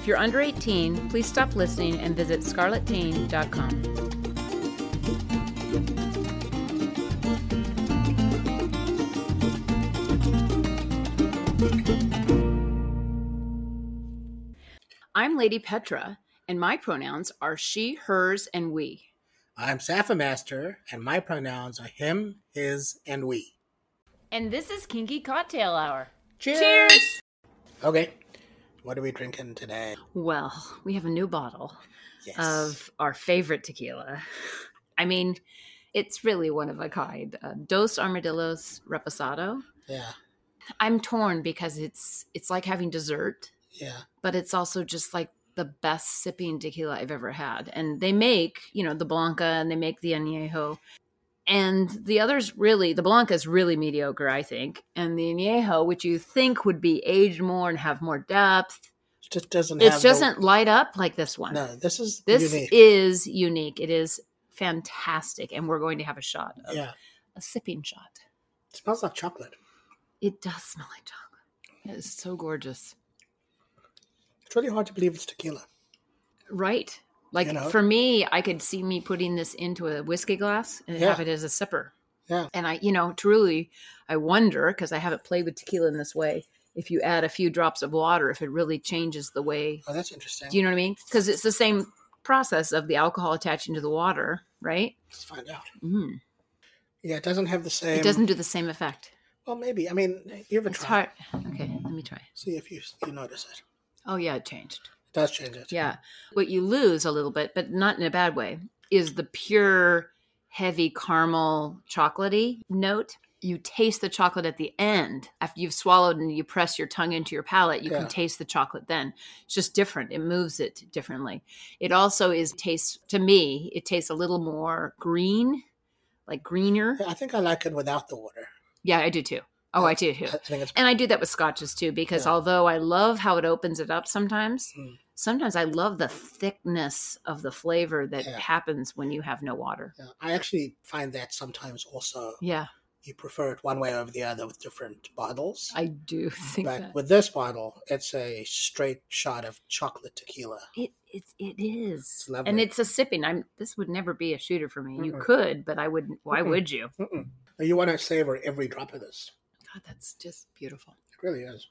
If you're under 18, please stop listening and visit scarletteen.com. I'm Lady Petra, and my pronouns are she, hers, and we. I'm Safa Master, and my pronouns are him, his, and we. And this is Kinky Cocktail Hour. Cheers! Cheers! Okay, what are we drinking today? Well, we have a new bottle Yes. of our favorite tequila. I mean, it's really one of a kind. Uh, Dos Armadillos Reposado. yeah, I'm torn because it's it's like having dessert, yeah. but it's also just like the best sipping tequila I've ever had. And they make, you know, the Blanca and they make the Añejo. And the others really, the Blanca is really mediocre, I think. And the Añejo, which you think would be aged more and have more depth, It just doesn't it doesn't light up like this one. no, this is this unique. is unique. It is fantastic. And we're going to have a shot of yeah, a sipping shot. it smells like chocolate. It does smell like chocolate. It is so gorgeous. It's really hard to believe it's tequila. Right. Like You know? for me, I could see me putting this into a whiskey glass and Yeah. have it as a sipper. Yeah. And I, you know, truly, I wonder because I haven't played with tequila in this way. If you add a few drops of water, if it really changes the way, Oh, that's interesting. do you know what I mean? Because it's the same process of the alcohol attaching to the water, right? Let's find out. Mm. Yeah, it doesn't have the same. It doesn't do the same effect. Well, maybe. I mean, you have a It's try. hard. Okay, let me try. See if you you notice it. Oh yeah, it changed. It does change it. Yeah. What you lose a little bit, but not in a bad way, is the pure, heavy caramel chocolatey note. You taste the chocolate at the end. After you've swallowed and you press your tongue into your palate, you Yeah. can taste the chocolate then. It's just different. It moves it differently. It also is tastes to me, it tastes a little more green, like greener. I think I like it without the water. Yeah, I do too. Oh, I do too. I it's And I do that with scotches too, because Yeah. although I love how it opens it up sometimes, Mm. sometimes I love the thickness of the flavor that Yeah. happens when you have no water. yeah, I actually find that sometimes also Yeah, you prefer it one way over the other with different bottles. I do think but that. with this bottle, it's a straight shot of chocolate tequila. It it it is, lovely. and it's a sipping. I'm. This would never be a shooter for me. You Mm-mm. could, but I wouldn't. Why Mm-mm. would you? Mm-mm. You want to savor every drop of this. God, that's just beautiful. It really is.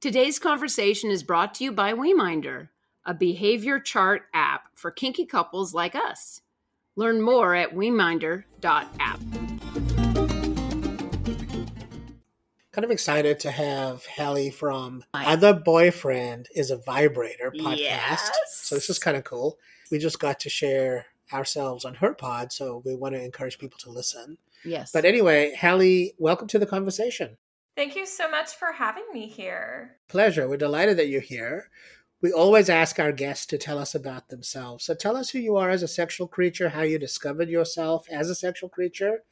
Today's conversation is brought to you by WeMinder, a behavior chart app for kinky couples like us. Learn more at WeMinder.app. Kind of excited to have Hallie from Hi. Other Boyfriend is a Vibrator podcast. Yes. So this is kind of cool. We just got to share ourselves on her pod, so we want to encourage people to listen. Yes. But anyway, Hallie, welcome to the conversation. Thank you so much for having me here. Pleasure. We're delighted that you're here. We always ask our guests to tell us about themselves. So tell us who you are as a sexual creature, how you discovered yourself as a sexual creature,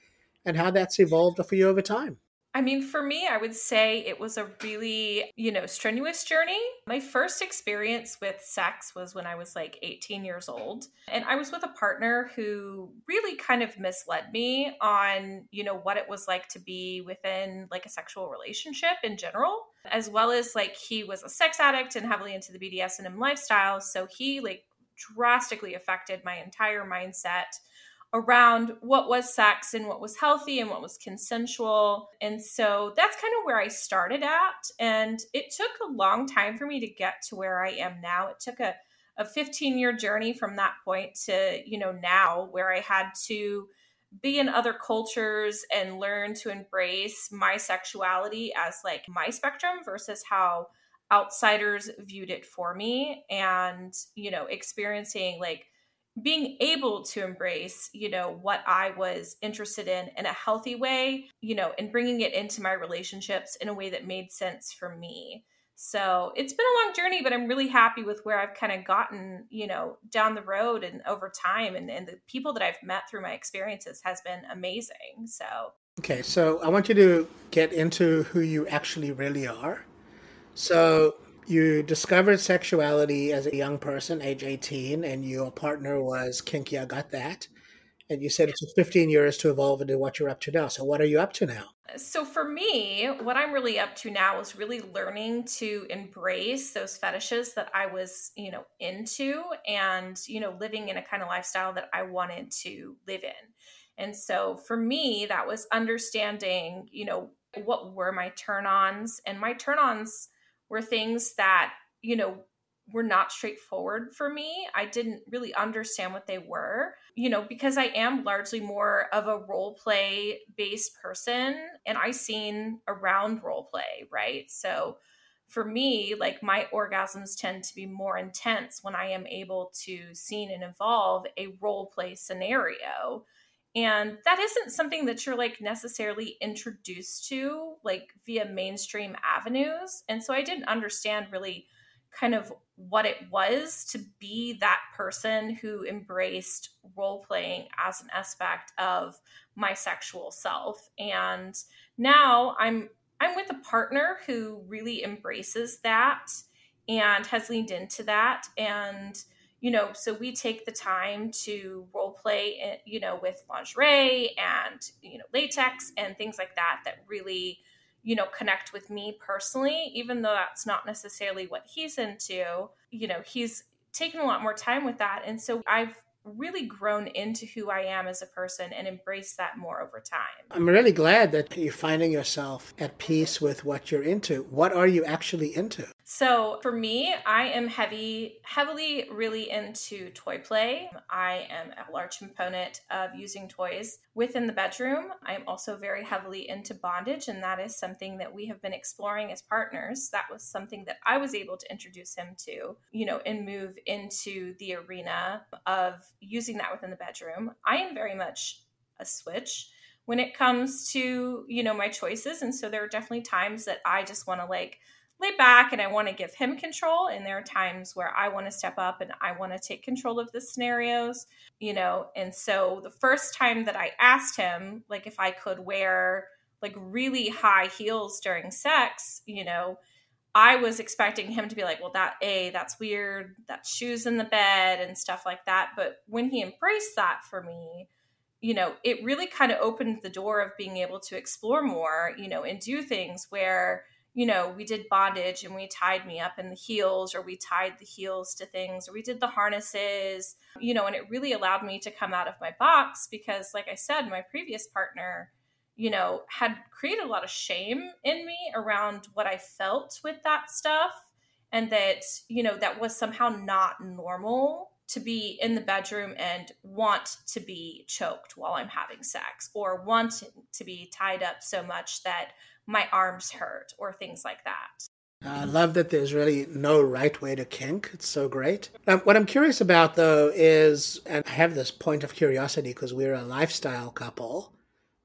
and how that's evolved for you over time. I mean, for me, I would say it was a really, you know, strenuous journey. My first experience with sex was when I was like 18 years old. And I was with a partner who really kind of misled me on, you know, what it was like to be within like a sexual relationship in general, as well as like he was a sex addict and heavily into the BDSM lifestyle. So he like drastically affected my entire mindset around what was sex and what was healthy and what was consensual. And so that's kind of where I started at. And it took a long time for me to get to where I am now. It took a, a 15 year journey from that point to, you know, now where I had to be in other cultures and learn to embrace my sexuality as like my spectrum versus how outsiders viewed it for me and you know experiencing like being able to embrace you know what i was interested in in a healthy way you know and bringing it into my relationships in a way that made sense for me. So it's been a long journey but i'm really happy with where i've kind of gotten you know down the road and over time and, and the people that i've met through my experiences has been amazing so. Okay so i want you to get into who you actually really are. So you discovered sexuality as a young person, age 18, and your partner was kinky. I got that. And you said it took 15 years to evolve into what you're up to now. So, what are you up to now? So, for me, what I'm really up to now is really learning to embrace those fetishes that I was, you know, into and, you know, living in a kind of lifestyle that I wanted to live in. And so, for me, that was understanding, you know, what were my turn ons. And my turn ons, were things that, you know, were not straightforward for me. I didn't really understand what they were, you know, because I am largely more of a role play based person and I seen around role play, right? So for me, like my orgasms tend to be more intense when I am able to scene and evolve a role play scenario and that isn't something that you're like necessarily introduced to like via mainstream avenues. And so i didn't understand really kind of what it was to be that person who embraced role playing as an aspect of my sexual self. And now i'm i'm with a partner who really embraces that and has leaned into that. And you know, so we take the time to role play, you know, with lingerie and, you know, latex and things like that, that really, you know, connect with me personally, even though that's not necessarily what he's into, you know, he's taken a lot more time with that. And so I've really grown into who I am as a person and embrace that more over time. I'm really glad that you're finding yourself at peace with what you're into. What are you actually into? So for me, I am heavy, heavily really into toy play. I am a large component of using toys within the bedroom. I am also very heavily into bondage, and that is something that we have been exploring as partners. That was something that I was able to introduce him to, you know, and move into the arena of using that within the bedroom. I am very much a switch when it comes to, you know, my choices. And so there are definitely times that I just want to like lay back and I want to give him control. And there are times where I want to step up and I want to take control of the scenarios, you know. And so the first time that I asked him, like, if I could wear like really high heels during sex, you know, I was expecting him to be like, well, that A, that's weird, that's shoes in the bed and stuff like that. But when he embraced that for me, you know, it really kind of opened the door of being able to explore more, you know, and do things where, you know, we did bondage and we tied me up in the heels or we tied the heels to things or we did the harnesses, you know, and it really allowed me to come out of my box because, like I said, my previous partner, you know, had created a lot of shame in me around what I felt with that stuff. And that, you know, that was somehow not normal to be in the bedroom and want to be choked while I'm having sex or want to be tied up so much that my arms hurt or things like that. I love that there's really no right way to kink. It's so great. Now, what I'm curious about, though, is, and I have this point of curiosity because we're a lifestyle couple.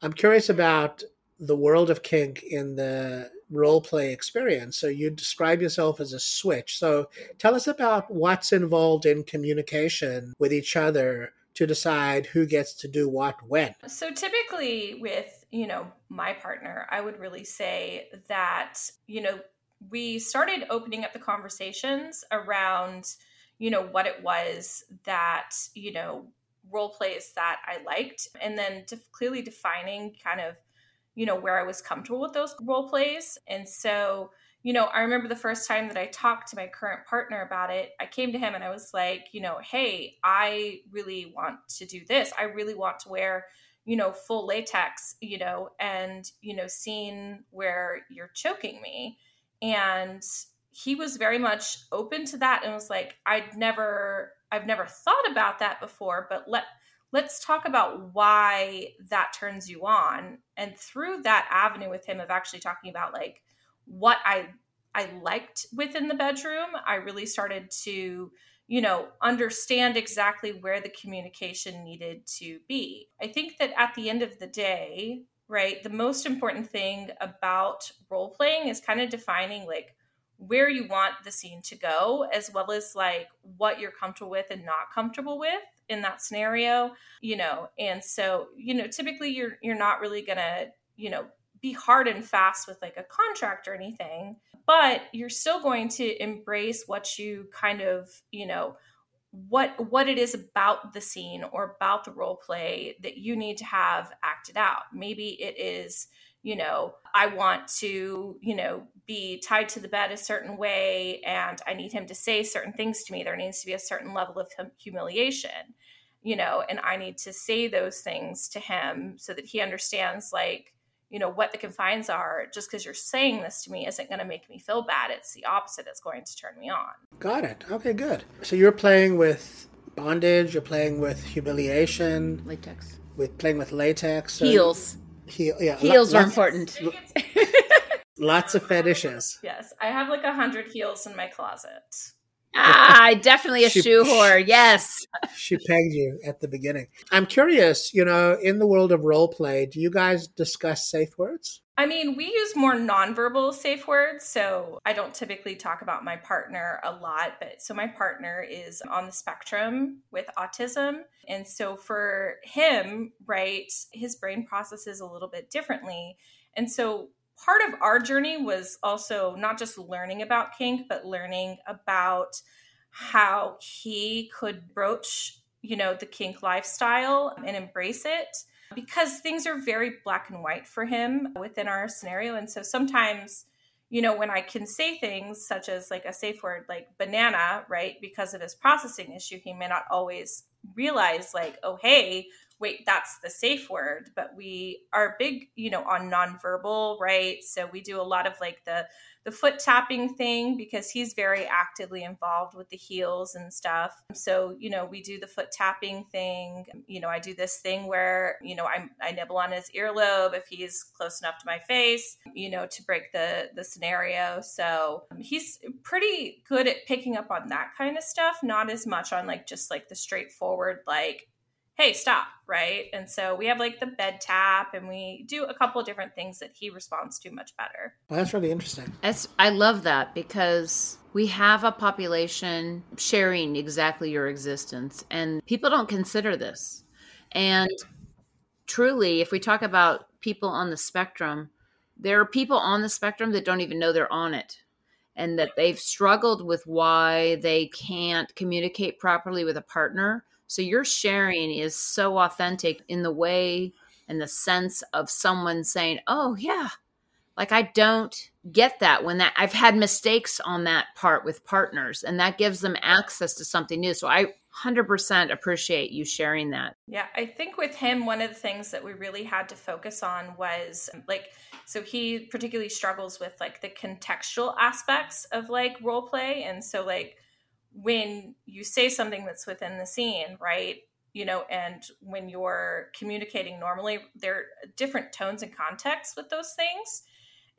I'm curious about the world of kink in the role play experience. So you describe yourself as a switch. So tell us about what's involved in communication with each other to decide who gets to do what when. So typically with, you know, my partner, I would really say that, you know, we started opening up the conversations around, you know, what it was that, you know, role plays that I liked, and then clearly defining kind of you know, where I was comfortable with those role plays. And so, you know, I remember the first time that I talked to my current partner about it, I came to him and I was like, you know, hey, I really want to do this. I really want to wear, you know, full latex, you know, and, you know, seeing where you're choking me. And he was very much open to that and was like, I'd never, I've never thought about that before, but let, let's talk about why that turns you on and through that avenue with him of actually talking about like what i i liked within the bedroom i really started to you know understand exactly where the communication needed to be. I think that at the end of the day right the most important thing about role playing is kind of defining like where you want the scene to go as well as like what you're comfortable with and not comfortable with in that scenario you know? And so you know typically you're you're not really gonna you know be hard and fast with like a contract or anything but you're still going to embrace what you kind of you know what what it is about the scene or about the role play that you need to have acted out. Maybe it is you know i want to you know be tied to the bed a certain way and i need him to say certain things to me. There needs to be a certain level of humiliation you know and i need to say those things to him so that he understands like you know what the confines are just because you're saying this to me isn't going to make me feel bad. It's the opposite it's going to turn me on. Got it. Okay good. So you're playing with bondage you're playing with humiliation. Latex. With playing with latex heels. Heel, yeah, heels are important. lots of fetishes. Yes, I have like a hundred heels in my closet. Ah, definitely a she, shoe whore. Yes. She pegged you at the beginning. I'm curious, you know, in the world of role play, do you guys discuss safe words? I mean, we use more nonverbal safe words. So I don't typically talk about my partner a lot, but so my partner is on the spectrum with autism. And so for him, right, his brain processes a little bit differently. And so part of our journey was also not just learning about kink, but learning about how he could broach, you know, the kink lifestyle and embrace it because things are very black and white for him within our scenario. And so sometimes, you know, when I can say things such as like a safe word like banana, right, because of his processing issue, he may not always realize, like, oh, hey, wait, that's the safe word. But we are big, you know, on nonverbal, right? So we do a lot of like the the foot tapping thing because he's very actively involved with the heels and stuff. So, you know, we do the foot tapping thing. You know, I do this thing where, you know, I, I nibble on his earlobe if he's close enough to my face, you know, to break the the scenario. So um, he's pretty good at picking up on that kind of stuff, not as much on like just like the straightforward, like, hey, stop, right? And so we have like the bed tap and we do a couple of different things that he responds to much better. Well, that's really interesting. That's, I love that because we have a population sharing exactly your existence and people don't consider this. And truly, if we talk about people on the spectrum, there are people on the spectrum that don't even know they're on it and that they've struggled with why they can't communicate properly with a partner so your sharing is so authentic in the way and the sense of someone saying, "Oh yeah, like I don't get that when that I've had mistakes on that part with partners and that gives them access to something new." So I 100% appreciate you sharing that. Yeah, I think with him one of the things that we really had to focus on was like so he particularly struggles with like the contextual aspects of like role play and so like when you say something that's within the scene, right? You know, and when you're communicating normally, there are different tones and contexts with those things.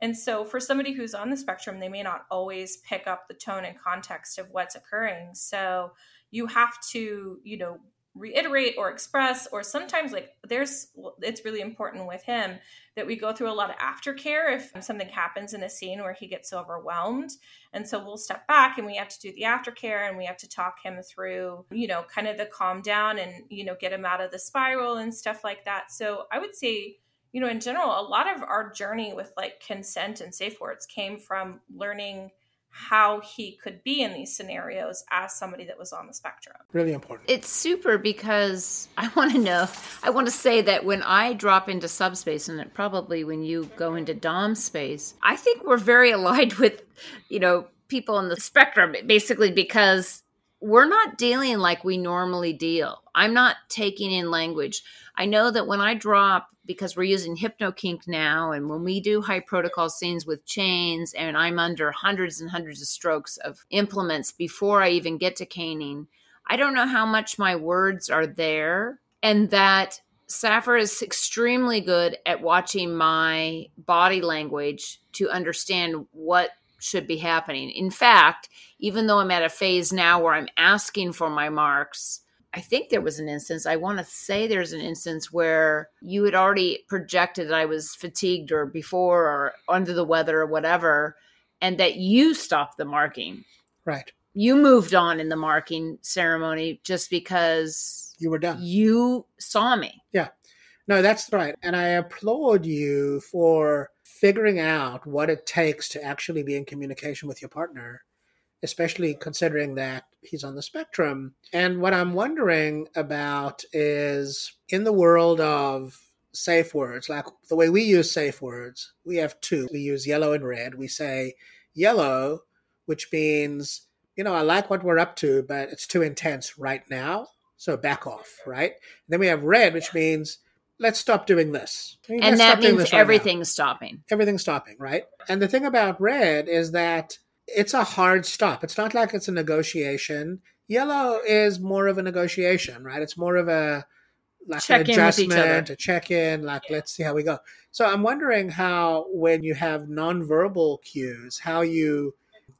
And so, for somebody who's on the spectrum, they may not always pick up the tone and context of what's occurring. So, you have to, you know, reiterate or express or sometimes like there's it's really important with him that we go through a lot of aftercare if something happens in a scene where he gets so overwhelmed. And so we'll step back and we have to do the aftercare and we have to talk him through you know kind of the calm down and you know get him out of the spiral and stuff like that. So i would say you know in general a lot of our journey with like consent and safe words came from learning how he could be in these scenarios as somebody that was on the spectrum. Really important. It's super because I want to know, I want to say that when I drop into subspace, and probably when you go mm-hmm. into Dom space, I think we're very aligned with, you know, people on the spectrum, basically because we're not dealing like we normally deal. I'm not taking in language. I know that when I drop, because we're using HypnoKink now, and when we do high protocol scenes with chains, and I'm under hundreds and hundreds of strokes of implements before I even get to caning, I don't know how much my words are there, and that Saffir is extremely good at watching my body language to understand what should be happening. In fact, even though I'm at a phase now where I'm asking for my marks, I think there was an instance, I want to say there's an instance where you had already projected that I was fatigued or before or under the weather or whatever, and that you stopped the marking. Right. You moved on in the marking ceremony just because you were done. You saw me. Yeah. No, that's right. And I applaud you for figuring out what it takes to actually be in communication with your partner especially considering that he's on the spectrum. And what I'm wondering about is in the world of safe words, like the way we use safe words, we have two. We use yellow and red. We say yellow, which means, you know, I like what we're up to, but it's too intense right now. So back off, right? And then we have red, which means let's stop doing this. and that means everything's stopping. Everything's stopping, right? And the thing about red is that it's a hard stop. It's not like it's a negotiation. Yellow is more of a negotiation, right? It's more of a like check an adjustment, a check in, like let's see how we go. So I'm wondering how when you have nonverbal cues, how you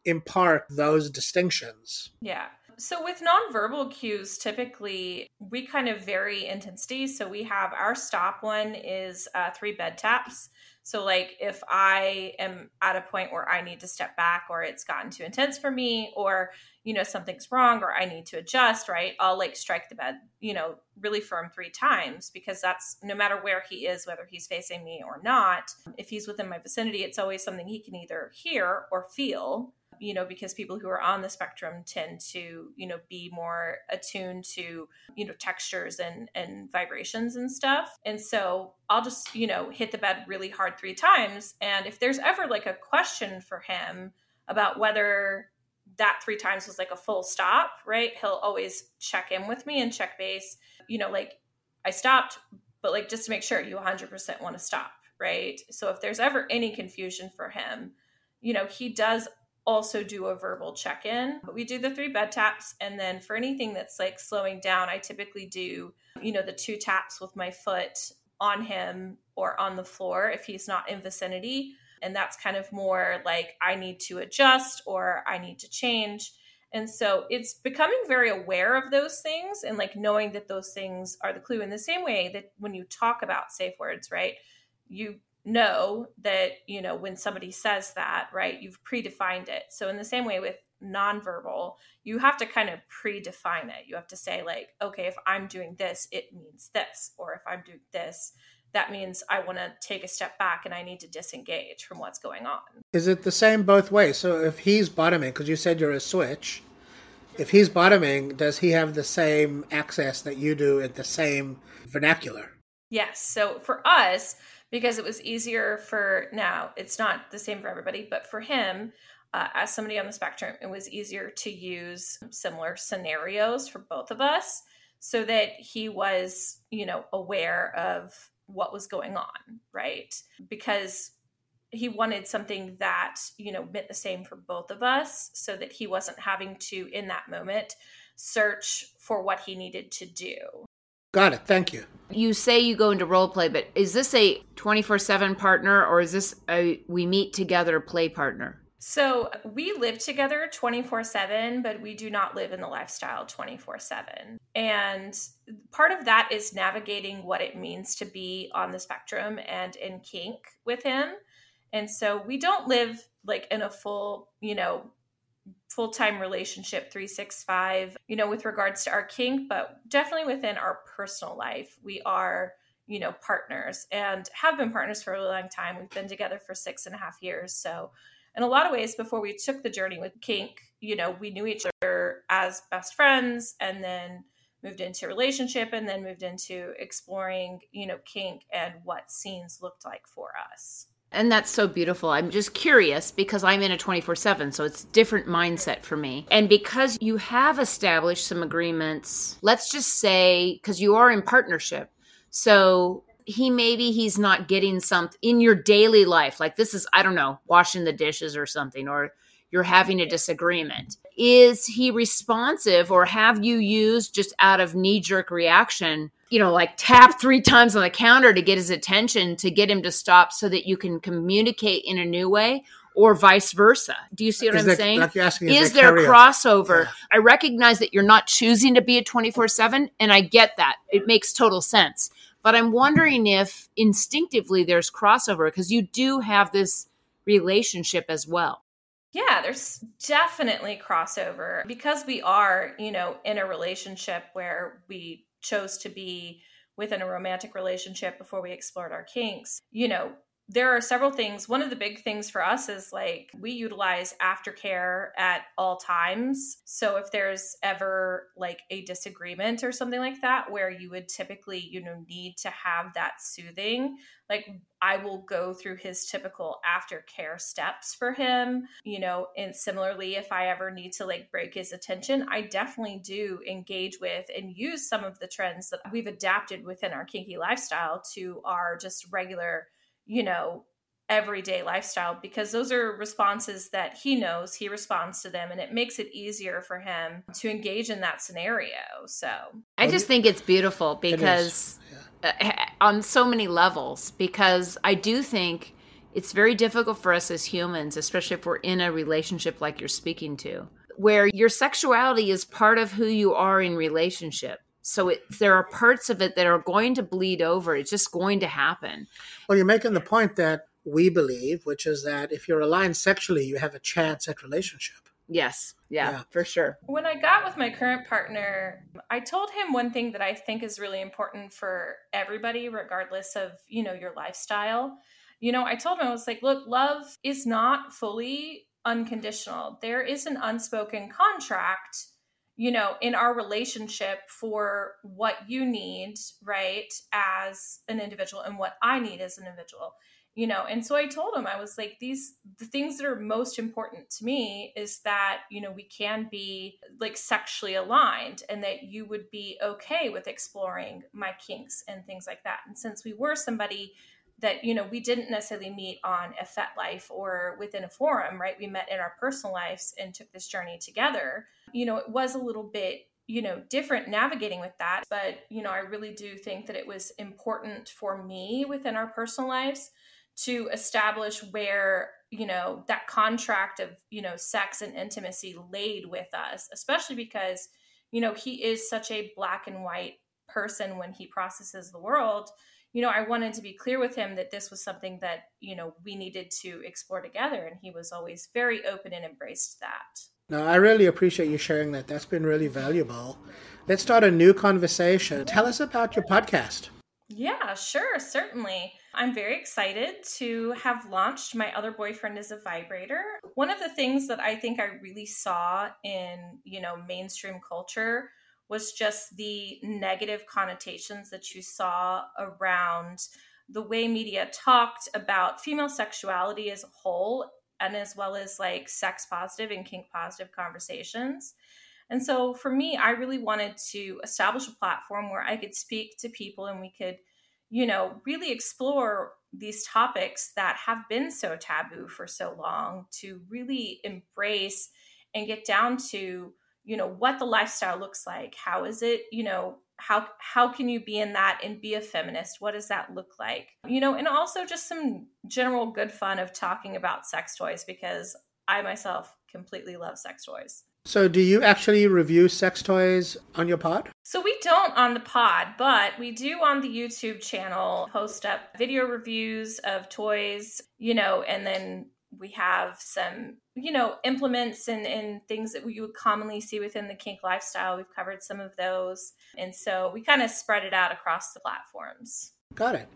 impart those distinctions. Yeah. So with nonverbal cues, typically we kind of vary intensity. So we have our stop one is uh, three bed taps. So, like, if I am at a point where I need to step back or it's gotten too intense for me, or, you know, something's wrong or I need to adjust, right? I'll like strike the bed, you know, really firm three times because that's no matter where he is, whether he's facing me or not, if he's within my vicinity, it's always something he can either hear or feel you know, because people who are on the spectrum tend to, you know, be more attuned to, you know, textures and and vibrations and stuff. And so I'll just, you know, hit the bed really hard three times. And if there's ever like a question for him about whether that three times was like a full stop, right? He'll always check in with me and check base, you know, like I stopped, but like just to make sure you 100% want to stop, right? So if there's ever any confusion for him, you know, he does also do a verbal check in. We do the three bed taps. And then for anything that's like slowing down, I typically do, you know, the two taps with my foot on him or on the floor if he's not in vicinity. And that's kind of more like I need to adjust or I need to change. And so it's becoming very aware of those things and like knowing that those things are the clue in the same way that when you talk about safe words, right? You know that you know when somebody says that right you've predefined it. So in the same way with nonverbal you have to kind of predefine it. You have to say like okay if i'm doing this it means this or if i'm doing this that means i want to take a step back and i need to disengage from what's going on. Is it the same both ways? So if he's bottoming because you said you're a switch if he's bottoming does he have the same access that you do at the same vernacular? Yes. So for us because it was easier for now it's not the same for everybody but for him uh, as somebody on the spectrum it was easier to use similar scenarios for both of us so that he was you know aware of what was going on right? Because he wanted something that you know meant the same for both of us so that he wasn't having to in that moment search for what he needed to do Got it. Thank you. You say you go into role play, but is this a 24 7 partner or is this a we meet together play partner? So we live together 24 7, but we do not live in the lifestyle 24 7. And part of that is navigating what it means to be on the spectrum and in kink with him. And so we don't live like in a full, you know, full-time relationship 365 you know with regards to our kink but definitely within our personal life we are you know partners and have been partners for a long time we've been together for six and a half years so in a lot of ways, before we took the journey with kink, you know, we knew each other as best friends and then moved into relationship and then moved into exploring, you know, kink and what scenes looked like for us. And that's so beautiful. I'm just curious because I'm in a 24 7, so it's different mindset for me. And because you have established some agreements, let's just say, because you are in partnership. So he maybe he's not getting something in your daily life. Like this is, I don't know, washing the dishes or something, or you're having a disagreement. Is he responsive or have you used just out of knee jerk reaction? You know, like tap three times on the counter to get his attention to get him to stop so that you can communicate in a new way or vice versa. Do you see what Is I'm there- saying? like is, is there there crossover? Yeah. I recognize that you're not choosing to be a 24 7, and I get that. It makes total sense. But I'm wondering if instinctively there's crossover because you do have this relationship as well. Yeah, there's definitely crossover because we are, you know, in a relationship where we chose to be within a romantic relationship before we explored our kinks. You know, there are several things. One of the big things for us is like we utilize aftercare at all times. So if there's ever like a disagreement or something like that where you would typically, you know, need to have that soothing, like I will go through his typical aftercare steps for him, you know, and similarly if I ever need to like break his attention, I definitely do engage with and use some of the trends that we've adapted within our kinky lifestyle to our just regular you know, everyday lifestyle because those are responses that he knows he responds to them and it makes it easier for him to engage in that scenario. So, I just think it's beautiful It is. because uh, on so many levels because I do think it's very difficult for us as humans, especially if we're in a relationship like you're speaking to, where your sexuality is part of who you are in relationship. So it, there are parts of it that are going to bleed over. It's just going to happen. Well, you're making the point that we believe, which is that if you're aligned sexually, you have a chance at relationship. Yes. Yeah, Yeah. for sure. when I got with my current partner, I told him one thing that I think is really important for everybody, regardless of, you know, your lifestyle. You know, I told him, I was like, look, love is not fully unconditional. There is an unspoken contract, you know, in our relationship for what you need, right, as an individual and what I need as an individual you know? And so i told him i was like these the things that are most important to me is that you know we can be like sexually aligned and that you would be okay with exploring my kinks and things like that. And since we were somebody that you know we didn't necessarily meet on a FetLife or within a forum right? We met in our personal lives and took this journey together. You know it was a little bit you know different navigating with that but you know i really do think that it was important for me within our personal lives to establish where you know that contract of you know sex and intimacy laid with us especially because you know he is such a black and white person when he processes the world you know i wanted to be clear with him that this was something that you know we needed to explore together and he was always very open and embraced that No, I really appreciate you sharing that. That's been really valuable. Let's start a new conversation. Tell us about your podcast. Yeah, sure, certainly. I'm very excited to have launched My Other Boyfriend is a Vibrator. One of the things that I think I really saw in, you know, mainstream culture was just the negative connotations that you saw around the way media talked about female sexuality as a whole and as well as like sex positive and kink positive conversations. And so for me, I really wanted to establish a platform where I could speak to people and we could, you know, really explore these topics that have been so taboo for so long to really embrace and get down to, you know, what the lifestyle looks like. How is it, you know, how how can you be in that and be a feminist? What does that look like? You know, and also just some general good fun of talking about sex toys because I myself completely love sex toys. So, do you actually review sex toys on your pod? So we don't on the pod, but we do on the YouTube channel post up video reviews of toys, you know, and then we have some, you know, implements and, and things that you would commonly see within the kink lifestyle. We've covered some of those. And so we kind of spread it out across the platforms. Got it.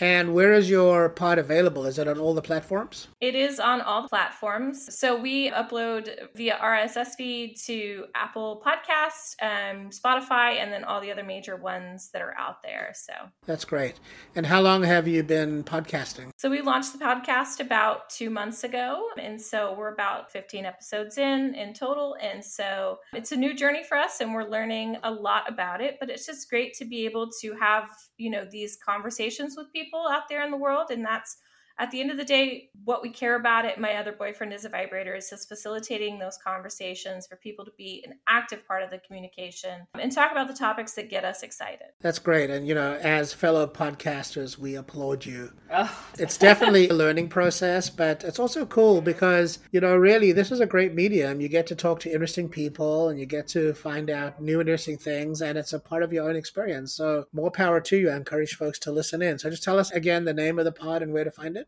And where is your pod available? Is it on all the platforms? It is on all the platforms. So we upload via RSS feed to Apple Podcasts, um, Spotify, and then all the other major ones that are out there. So that's great. And how long have you been podcasting? So we launched the podcast about two months ago. And so we're about 15 episodes in in total. And so it's a new journey for us and we're learning a lot about it. But it's just great to be able to have, you know, these conversations with people out there in the world. And that's at the end of the day, what we care about at My Other Boyfriend is a Vibrator is just facilitating those conversations for people to be an active part of the communication and talk about the topics that get us excited. That's great. And, you know, as fellow podcasters, we applaud you. Oh. It's definitely a learning process, but it's also cool because, you know, really, this is a great medium. You get to talk to interesting people and you get to find out new interesting things, and it's a part of your own experience. So, more power to you. I encourage folks to listen in. So, just tell us again the name of the pod and where to find it.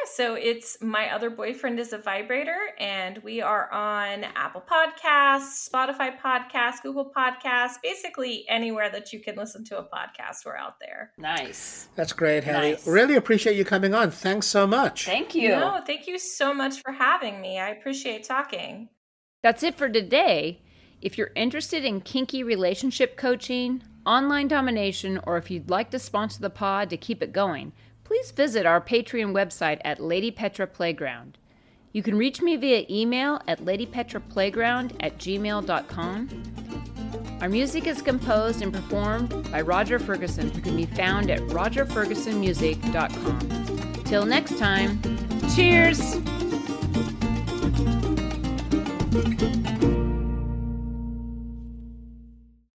Yeah, so it's My Other Boyfriend is a Vibrator, and we are on Apple Podcasts, Spotify Podcasts, Google Podcasts, basically anywhere that you can listen to a podcast, we're out there. Nice. That's great, Hattie. Nice. Really appreciate you coming on. Thanks so much. Thank you. No, thank you so much for having me. I appreciate talking. That's it for today. If you're interested in kinky relationship coaching, online domination, or if you'd like to sponsor the pod to keep it going, please visit our Patreon website at Lady Petra Playground. You can reach me via email at ladypetraplayground at gmail.com. Our music is composed and performed by Roger Ferguson, who can be found at rogerfergusonmusic.com. Till next time, cheers!